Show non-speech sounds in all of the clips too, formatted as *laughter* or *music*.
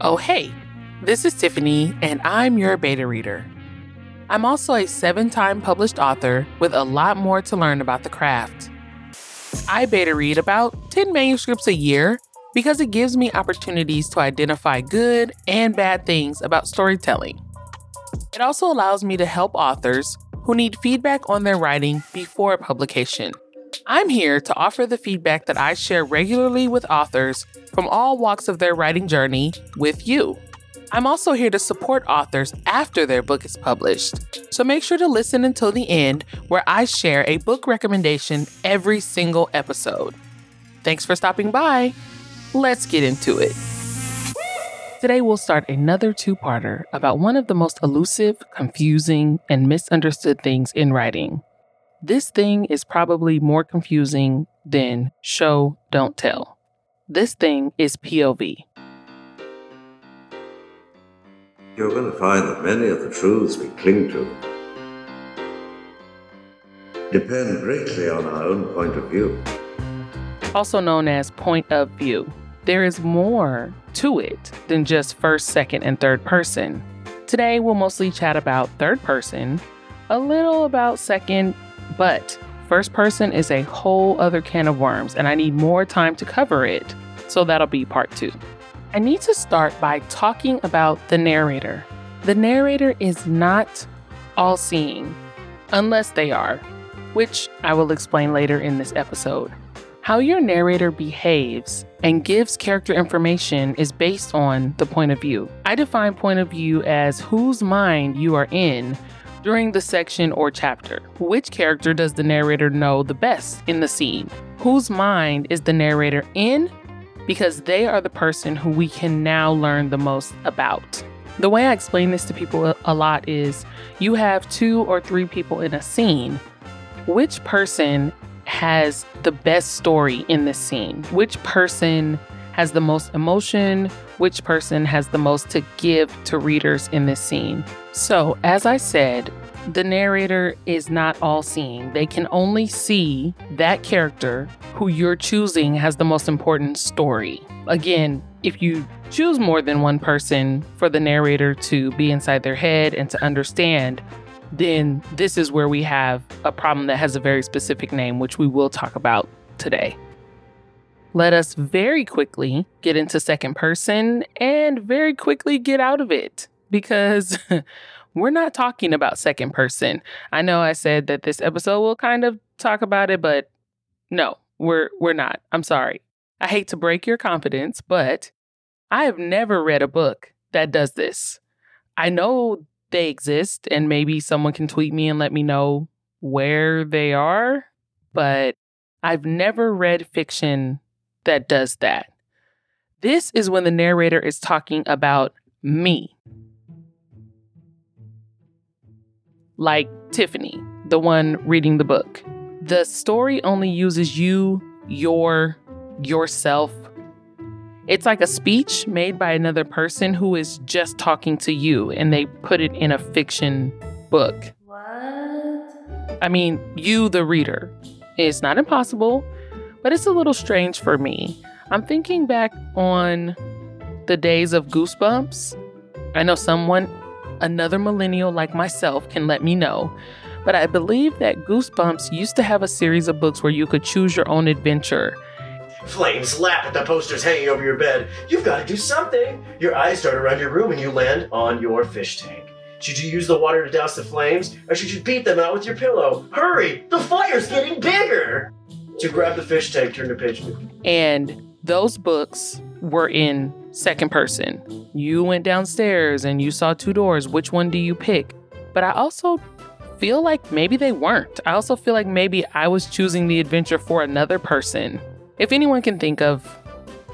Oh, hey, this is Tiffany, and I'm your beta reader. I'm also a seven time published author with a lot more to learn about the craft. I beta read about 10 manuscripts a year because it gives me opportunities to identify good and bad things about storytelling. It also allows me to help authors who need feedback on their writing before publication. I'm here to offer the feedback that I share regularly with authors from all walks of their writing journey with you. I'm also here to support authors after their book is published. So make sure to listen until the end, where I share a book recommendation every single episode. Thanks for stopping by. Let's get into it. Today, we'll start another two parter about one of the most elusive, confusing, and misunderstood things in writing this thing is probably more confusing than show, don't tell. This thing is POV. You're going to find that many of the truths we cling to depend greatly on our own point of view. Also known as point of view. There is more to it than just first, second, and third person. Today, we'll mostly chat about third person, a little about second, but first person is a whole other can of worms, and I need more time to cover it. So that'll be part two. I need to start by talking about the narrator. The narrator is not all seeing, unless they are, which I will explain later in this episode. How your narrator behaves and gives character information is based on the point of view. I define point of view as whose mind you are in during the section or chapter. Which character does the narrator know the best in the scene? Whose mind is the narrator in? Because they are the person who we can now learn the most about. The way I explain this to people a lot is you have two or three people in a scene. Which person has the best story in this scene? Which person has the most emotion? Which person has the most to give to readers in this scene? So, as I said, the narrator is not all seeing. They can only see that character who you're choosing has the most important story. Again, if you choose more than one person for the narrator to be inside their head and to understand, then this is where we have a problem that has a very specific name, which we will talk about today. Let us very quickly get into second person and very quickly get out of it because *laughs* we're not talking about second person. I know I said that this episode will kind of talk about it, but no, we're we're not. I'm sorry. I hate to break your confidence, but I have never read a book that does this. I know they exist and maybe someone can tweet me and let me know where they are, but I've never read fiction that does that. This is when the narrator is talking about me. like Tiffany, the one reading the book. The story only uses you, your, yourself. It's like a speech made by another person who is just talking to you and they put it in a fiction book. What? I mean, you, the reader. It's not impossible, but it's a little strange for me. I'm thinking back on the days of Goosebumps. I know someone another millennial like myself can let me know. But I believe that Goosebumps used to have a series of books where you could choose your own adventure. Flames lap at the posters hanging over your bed. You've got to do something. Your eyes dart around your room and you land on your fish tank. Should you use the water to douse the flames, or should you beat them out with your pillow? Hurry! The fire's getting bigger! To grab the fish tank, turn to page two. And those books were in second person. You went downstairs and you saw two doors. Which one do you pick? But I also feel like maybe they weren't. I also feel like maybe I was choosing the adventure for another person. If anyone can think of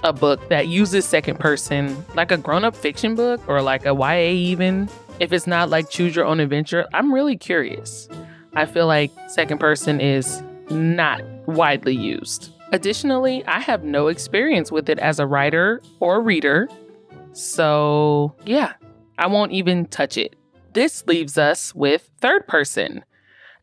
a book that uses second person, like a grown up fiction book or like a YA, even, if it's not like choose your own adventure, I'm really curious. I feel like second person is not widely used. Additionally, I have no experience with it as a writer or reader. So, yeah, I won't even touch it. This leaves us with third person.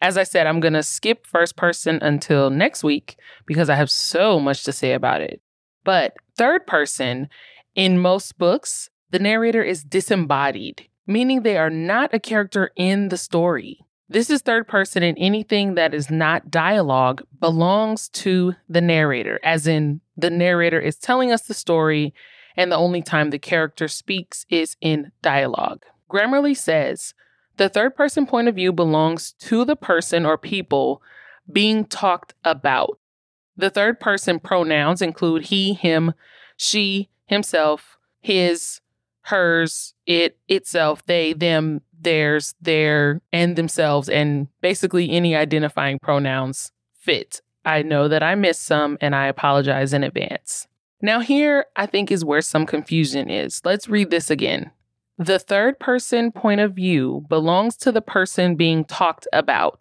As I said, I'm going to skip first person until next week because I have so much to say about it. But third person, in most books, the narrator is disembodied, meaning they are not a character in the story. This is third person, and anything that is not dialogue belongs to the narrator, as in the narrator is telling us the story, and the only time the character speaks is in dialogue. Grammarly says the third person point of view belongs to the person or people being talked about. The third person pronouns include he, him, she, himself, his, hers, it, itself, they, them, theirs, their, and themselves, and basically any identifying pronouns fit. I know that I missed some and I apologize in advance. Now, here I think is where some confusion is. Let's read this again. The third person point of view belongs to the person being talked about.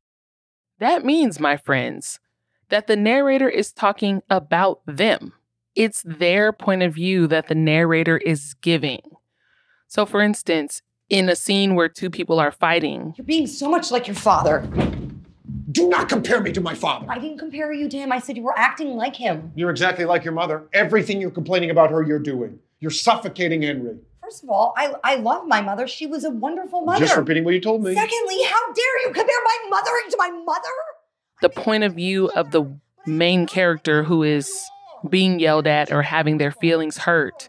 That means, my friends, that the narrator is talking about them. It's their point of view that the narrator is giving. So, for instance, in a scene where two people are fighting, You're being so much like your father. Do not compare me to my father. I didn't compare you to him. I said you were acting like him. You're exactly like your mother. Everything you're complaining about her, you're doing. You're suffocating Henry. First of all, I, I love my mother. She was a wonderful mother. Just repeating what you told me. Secondly, how dare you compare my mothering to my mother? the point of view of the main character who is being yelled at or having their feelings hurt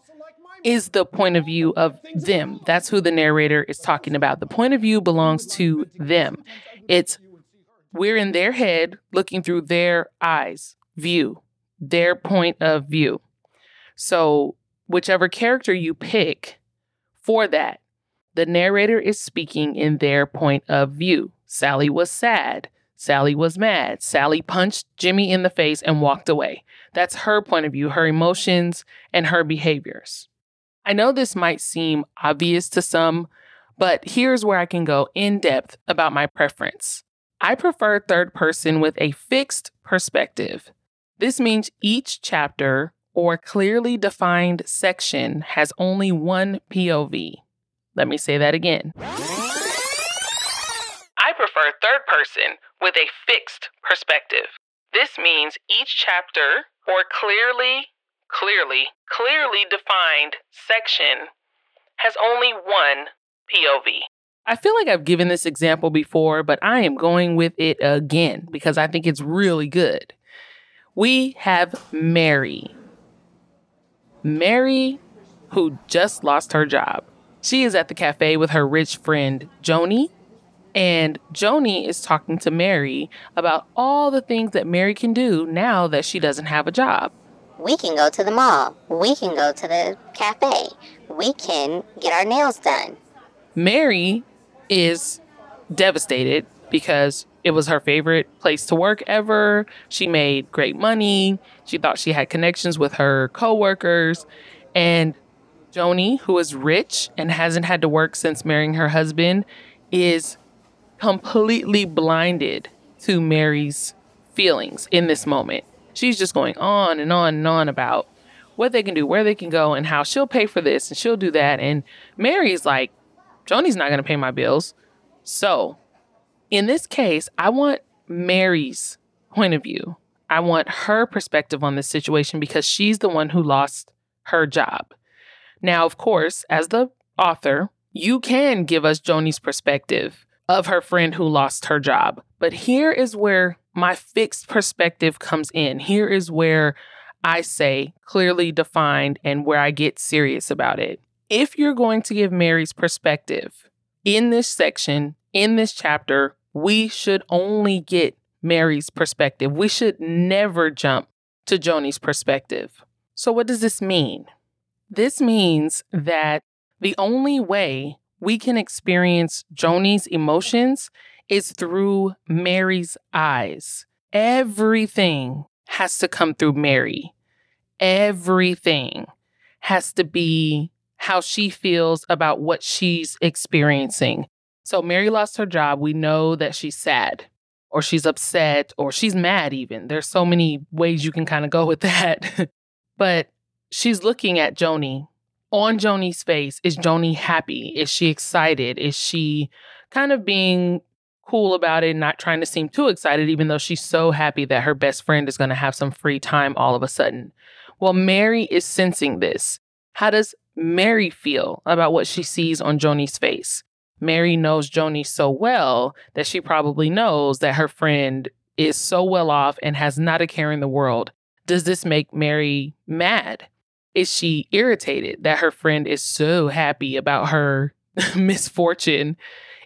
is the point of view of them. That's who the narrator is talking about. The point of view belongs to them. It's we're in their head looking through their eyes, view, their point of view. So, whichever character you pick for that, the narrator is speaking in their point of view. Sally was sad. Sally was mad. Sally punched Jimmy in the face and walked away. That's her point of view, her emotions, and her behaviors. I know this might seem obvious to some, but here's where I can go in depth about my preference. I prefer third person with a fixed perspective. This means each chapter or clearly defined section has only one POV. Let me say that again. I prefer third person with a fixed perspective. This means each chapter or clearly, clearly, clearly defined section has only one POV. I feel like I've given this example before, but I am going with it again because I think it's really good. We have Mary. Mary, who just lost her job. She is at the cafe with her rich friend, Joni, and Joni is talking to Mary about all the things that Mary can do now that she doesn't have a job. We can go to the mall. We can go to the cafe. We can get our nails done. Mary is devastated because it was her favorite place to work ever. She made great money. She thought she had connections with her coworkers. And Joni, who is rich and hasn't had to work since marrying her husband, is completely blinded to Mary's feelings in this moment. She's just going on and on and on about what they can do, where they can go, and how she'll pay for this and she'll do that. And Mary's like, Joni's not going to pay my bills. So, in this case, I want Mary's point of view. I want her perspective on this situation because she's the one who lost her job. Now, of course, as the author, you can give us Joni's perspective of her friend who lost her job. But here is where my fixed perspective comes in. Here is where I say clearly defined and where I get serious about it. If you're going to give Mary's perspective in this section, in this chapter, we should only get Mary's perspective. We should never jump to Joni's perspective. So, what does this mean? This means that the only way we can experience Joni's emotions is through Mary's eyes. Everything has to come through Mary. Everything has to be how she feels about what she's experiencing. So, Mary lost her job. We know that she's sad, or she's upset, or she's mad, even. There's so many ways you can kind of go with that. *laughs* but she's looking at Joni on Joni's face, is Joni happy? Is she excited? Is she kind of being cool about it, not trying to seem too excited, even though she's so happy that her best friend is going to have some free time all of a sudden? Well, Mary is sensing this. How does Mary feel about what she sees on Joni's face? Mary knows Joni so well that she probably knows that her friend is so well off and has not a care in the world. Does this make Mary mad? Is she irritated that her friend is so happy about her *laughs* misfortune?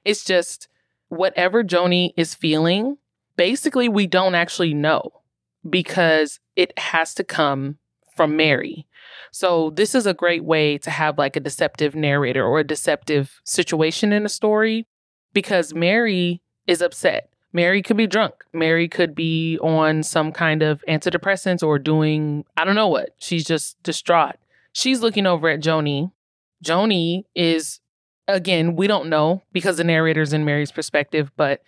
It's just whatever Joni is feeling, basically, we don't actually know because it has to come from Mary. So, this is a great way to have like a deceptive narrator or a deceptive situation in a story because Mary is upset. Mary could be drunk. Mary could be on some kind of antidepressants or doing, I don't know what. She's just distraught. She's looking over at Joni. Joni is, again, we don't know because the narrator's in Mary's perspective, but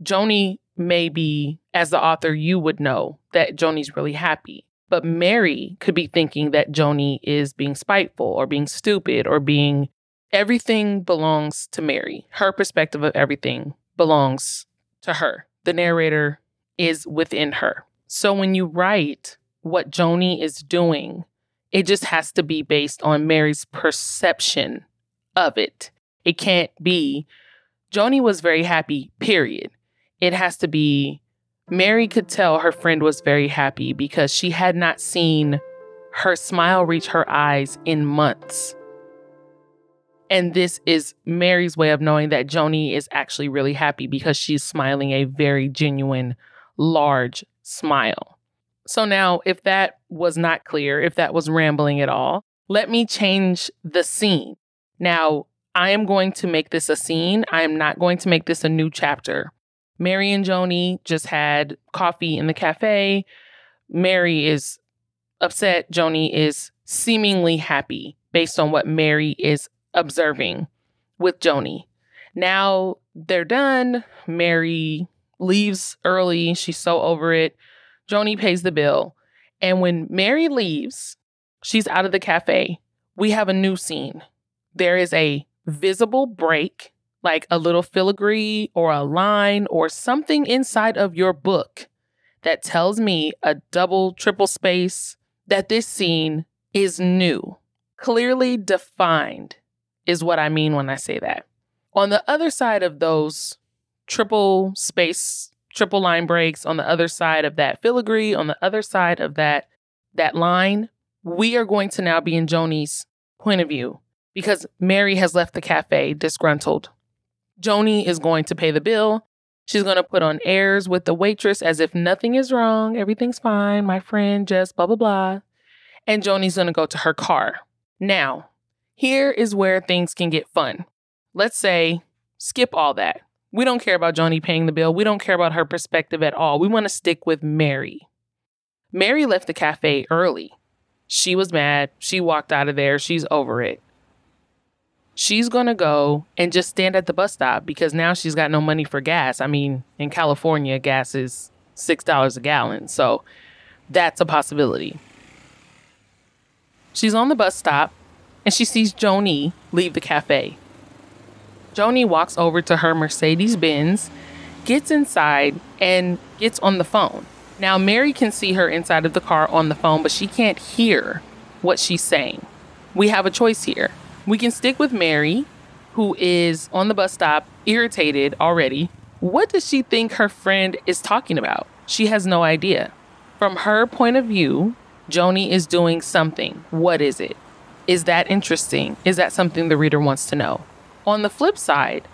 Joni may be, as the author, you would know that Joni's really happy. But Mary could be thinking that Joni is being spiteful or being stupid or being everything belongs to Mary. Her perspective of everything belongs to her. The narrator is within her. So when you write what Joni is doing, it just has to be based on Mary's perception of it. It can't be Joni was very happy, period. It has to be Mary could tell her friend was very happy because she had not seen her smile reach her eyes in months. And this is Mary's way of knowing that Joni is actually really happy because she's smiling a very genuine, large smile. So now, if that was not clear, if that was rambling at all, let me change the scene. Now, I am going to make this a scene. I am not going to make this a new chapter. Mary and Joni just had coffee in the cafe. Mary is upset. Joni is seemingly happy based on what Mary is observing with Joni. Now they're done. Mary leaves early. She's so over it. Joni pays the bill. And when Mary leaves, she's out of the cafe. We have a new scene. There is a visible break, like a little filigree or a line or something inside of your book that tells me a double, triple space that this scene is new, clearly defined is what I mean when I say that. On the other side of those triple space, triple line breaks, on the other side of that filigree, on the other side of that that line, we are going to now be in Joni's point of view because Mary has left the cafe disgruntled. Joni is going to pay the bill. She's going to put on airs with the waitress as if nothing is wrong, everything's fine, my friend just blah blah blah. And Joni's going to go to her car. Now, here is where things can get fun. Let's say, skip all that. We don't care about Joni paying the bill. We don't care about her perspective at all. We want to stick with Mary. Mary left the cafe early. She was mad. She walked out of there. She's over it. She's going to go and just stand at the bus stop because now she's got no money for gas. I mean, in California, gas is $6 a gallon. So that's a possibility. She's on the bus stop and she sees Joni leave the cafe. Joni walks over to her Mercedes Benz, gets inside, and gets on the phone. Now, Mary can see her inside of the car on the phone, but she can't hear what she's saying. We have a choice here. We can stick with Mary, who is on the bus stop, irritated already. What does she think her friend is talking about? She has no idea. From her point of view, Joni is doing something. What is it? Is that interesting? Is that something the reader wants to know? On the flip side,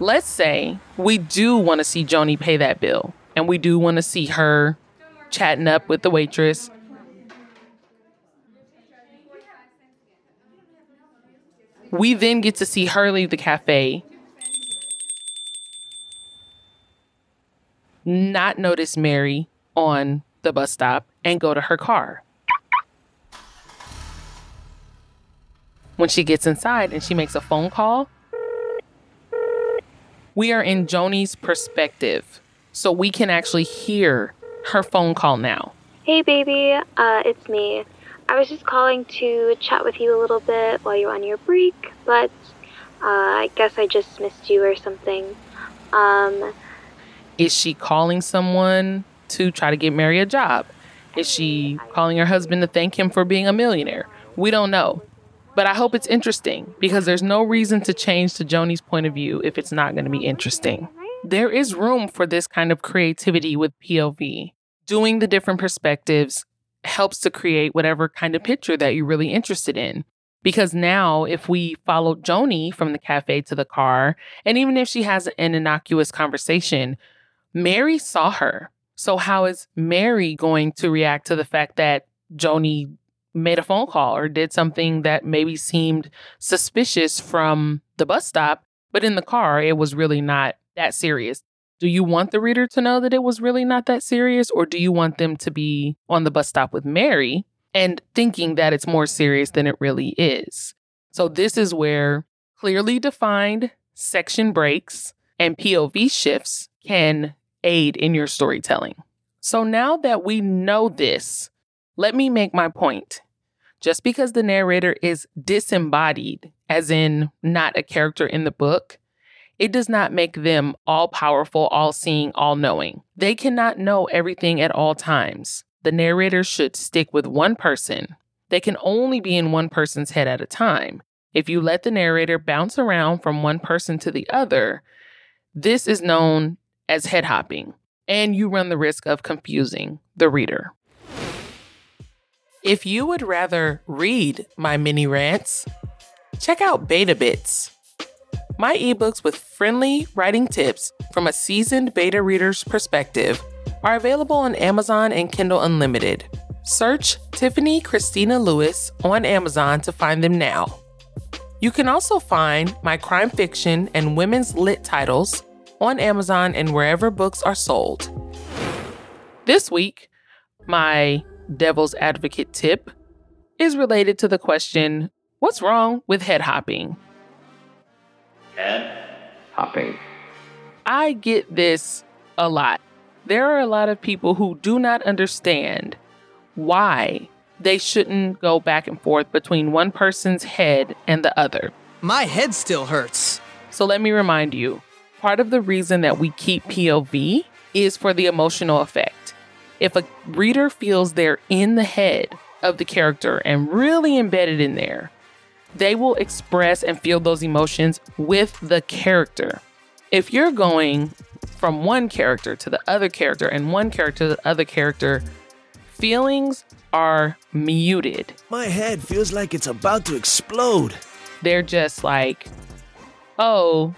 let's say we do want to see Joni pay that bill and we do want to see her chatting up with the waitress. We then get to see her leave the cafe, not notice Mary on the bus stop, and go to her car. When she gets inside and she makes a phone call, we are in Joni's perspective. So we can actually hear her phone call now. Hey, baby, uh, it's me. I was just calling to chat with you a little bit while you're on your break, but uh, I guess I just missed you or something. Um, Is she calling someone to try to get Mary a job? Is she calling her husband to thank him for being a millionaire? We don't know. But I hope it's interesting because there's no reason to change to Joni's point of view if it's not going to be interesting. There is room for this kind of creativity with POV. Doing the different perspectives helps to create whatever kind of picture that you're really interested in. Because now, if we follow Joni from the cafe to the car, and even if she has an innocuous conversation, Mary saw her. So, how is Mary going to react to the fact that Joni made a phone call or did something that maybe seemed suspicious from the bus stop, but in the car, it was really not that serious? Do you want the reader to know that it was really not that serious, or do you want them to be on the bus stop with Mary and thinking that it's more serious than it really is? So, this is where clearly defined section breaks and POV shifts can aid in your storytelling. So, now that we know this, let me make my point. Just because the narrator is disembodied, as in not a character in the book, it does not make them all powerful, all seeing, all knowing. They cannot know everything at all times. The narrator should stick with one person. They can only be in one person's head at a time. If you let the narrator bounce around from one person to the other, this is known as head hopping, and you run the risk of confusing the reader. If you would rather read my mini rants, check out Beta Bits. My ebooks with friendly writing tips from a seasoned beta reader's perspective are available on Amazon and Kindle Unlimited. Search Tiffany Christina Lewis on Amazon to find them now. You can also find my crime fiction and women's lit titles on Amazon and wherever books are sold. This week, my devil's advocate tip is related to the question what's wrong with head hopping? Head hopping. I get this a lot. There are a lot of people who do not understand why they shouldn't go back and forth between one person's head and the other. My head still hurts. So let me remind you part of the reason that we keep POV is for the emotional effect. If a reader feels they're in the head of the character and really embedded in there, they will express and feel those emotions with the character. If you're going from one character to the other character and one character to the other character, feelings are muted. My head feels like it's about to explode. They're just like, oh,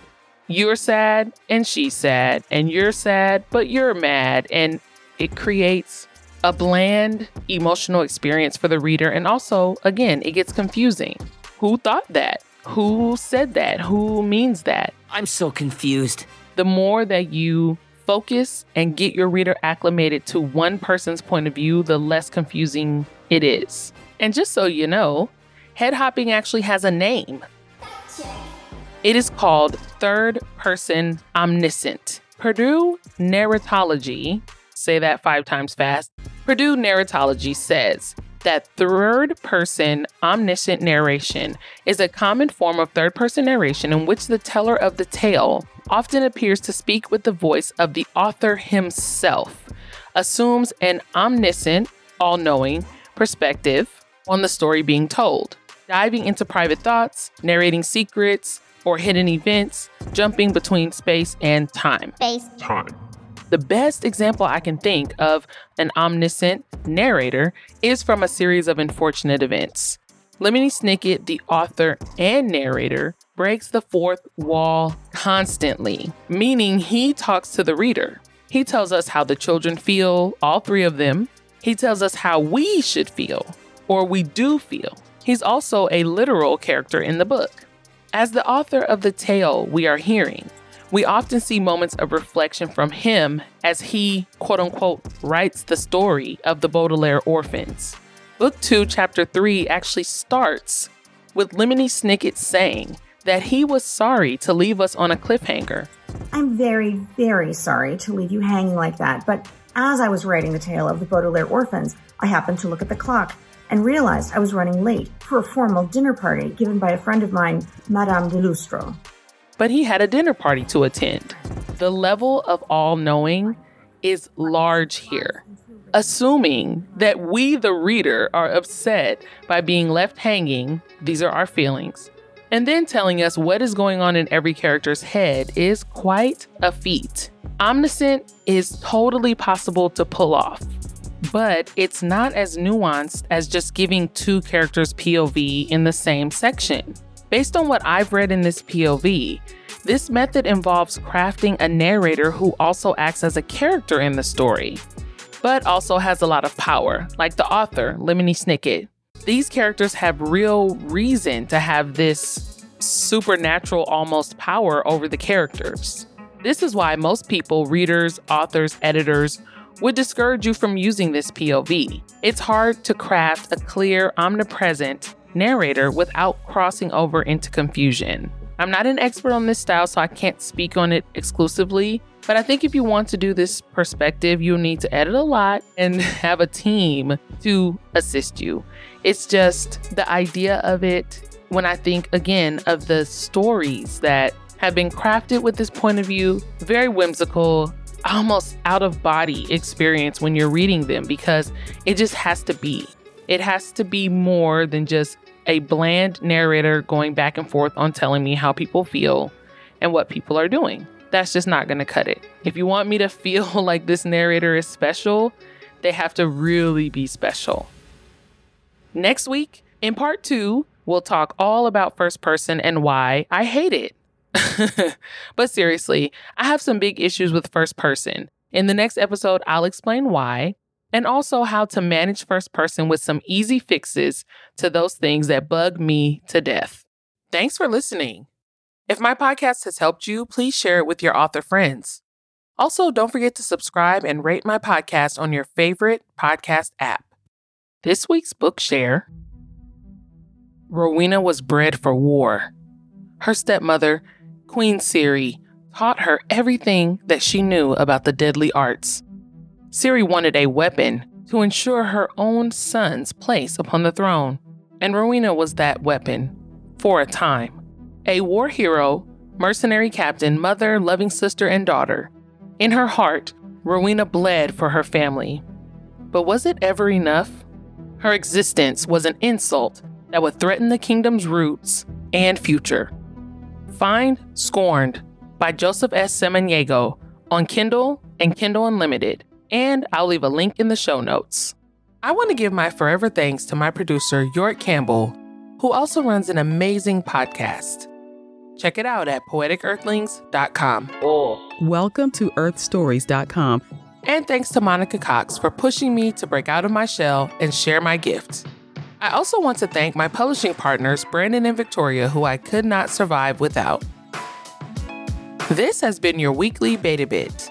you're sad and she's sad, and you're sad, but you're mad. And it creates a bland emotional experience for the reader. And also, again, it gets confusing. Who thought that? Who said that? Who means that? I'm so confused. The more that you focus and get your reader acclimated to one person's point of view, the less confusing it is. And just so you know, head hopping actually has a name. It is called third person omniscient. Purdue Narratology, say that five times fast. Purdue Narratology says that third person omniscient narration is a common form of third person narration in which the teller of the tale often appears to speak with the voice of the author himself, assumes an omniscient, all knowing perspective on the story being told, diving into private thoughts, narrating secrets or hidden events, jumping between space and time. Space. Time. The best example I can think of an omniscient narrator is from a series of unfortunate events. Lemony Snicket, the author and narrator, breaks the fourth wall constantly, meaning he talks to the reader. He tells us how the children feel, all three of them. He tells us how we should feel, or we do feel. He's also a literal character in the book. As the author of the tale we are hearing, we often see moments of reflection from him as he, quote unquote, writes the story of the Baudelaire orphans. Book 2, Chapter 3 actually starts with Lemony Snicket saying that he was sorry to leave us on a cliffhanger. I'm very, very sorry to leave you hanging like that, but as I was writing the tale of the Baudelaire orphans, I happened to look at the clock and realized I was running late for a formal dinner party given by a friend of mine, Madame diLustro but he had a dinner party to attend. The level of all knowing is large here. assuming that we, the reader, are upset by being left hanging. These are our feelings. And then telling us what is going on in every character's head is quite a feat. Omniscient is totally possible to pull off, but it's not as nuanced as just giving two characters' POV in the same section. Based on what I've read in this POV, this method involves crafting a narrator who also acts as a character in the story, but also has a lot of power, like the author, Lemony Snicket. These characters have real reason to have this supernatural almost power over the characters. This is why most people, readers, authors, editors, would discourage you from using this POV. It's hard to craft a clear, omnipresent narrator without crossing over into confusion. I'm not an expert on this style, so I can't speak on it exclusively. But I think if you want to do this perspective, you'll need to edit a lot and *laughs* have a team to assist you. It's just the idea of it when I think again of the stories that have been crafted with this point of view, very whimsical, almost out of body experience when you're reading them because it just has to be. It has to be more than just a bland narrator going back and forth on telling me how people feel and what people are doing. That's just not going to cut it. If you want me to feel *laughs* like this narrator is special, they have to really be special. Next week, in part two, we'll talk all about first person and why I hate it. *laughs* but seriously, I have some big issues with first person. In the next episode, I'll explain why and also how to manage first person with some easy fixes to those things that bug me to death. Thanks for listening. If my podcast has helped you, please share it with your author friends. Also, don't forget to subscribe and rate my podcast on your favorite podcast app. This week's book share Rowena was bred for war. Her stepmother, Queen Ciri, taught her everything that she knew about the deadly arts. Ciri wanted a weapon to ensure her own son's place upon the throne, and Rowena was that weapon for a time. A war hero, mercenary captain, mother, loving sister, and daughter. In her heart, Rowena bled for her family. But was it ever enough? Her existence was an insult that would threaten the kingdom's roots and future. Find Scorned by Joseph S. Samaniego on Kindle and Kindle Unlimited and I'll leave a link in the show notes. I want to give my forever thanks to my producer, York Campbell, who also runs an amazing podcast. Check it out at poeticearthlings.com. Oh. Welcome to earthstories.com. And thanks to Monica Cox for pushing me to break out of my shell and share my gift. I also want to thank my publishing partners, Brandon and Victoria, who I could not survive without. This has been your weekly Beta Bit.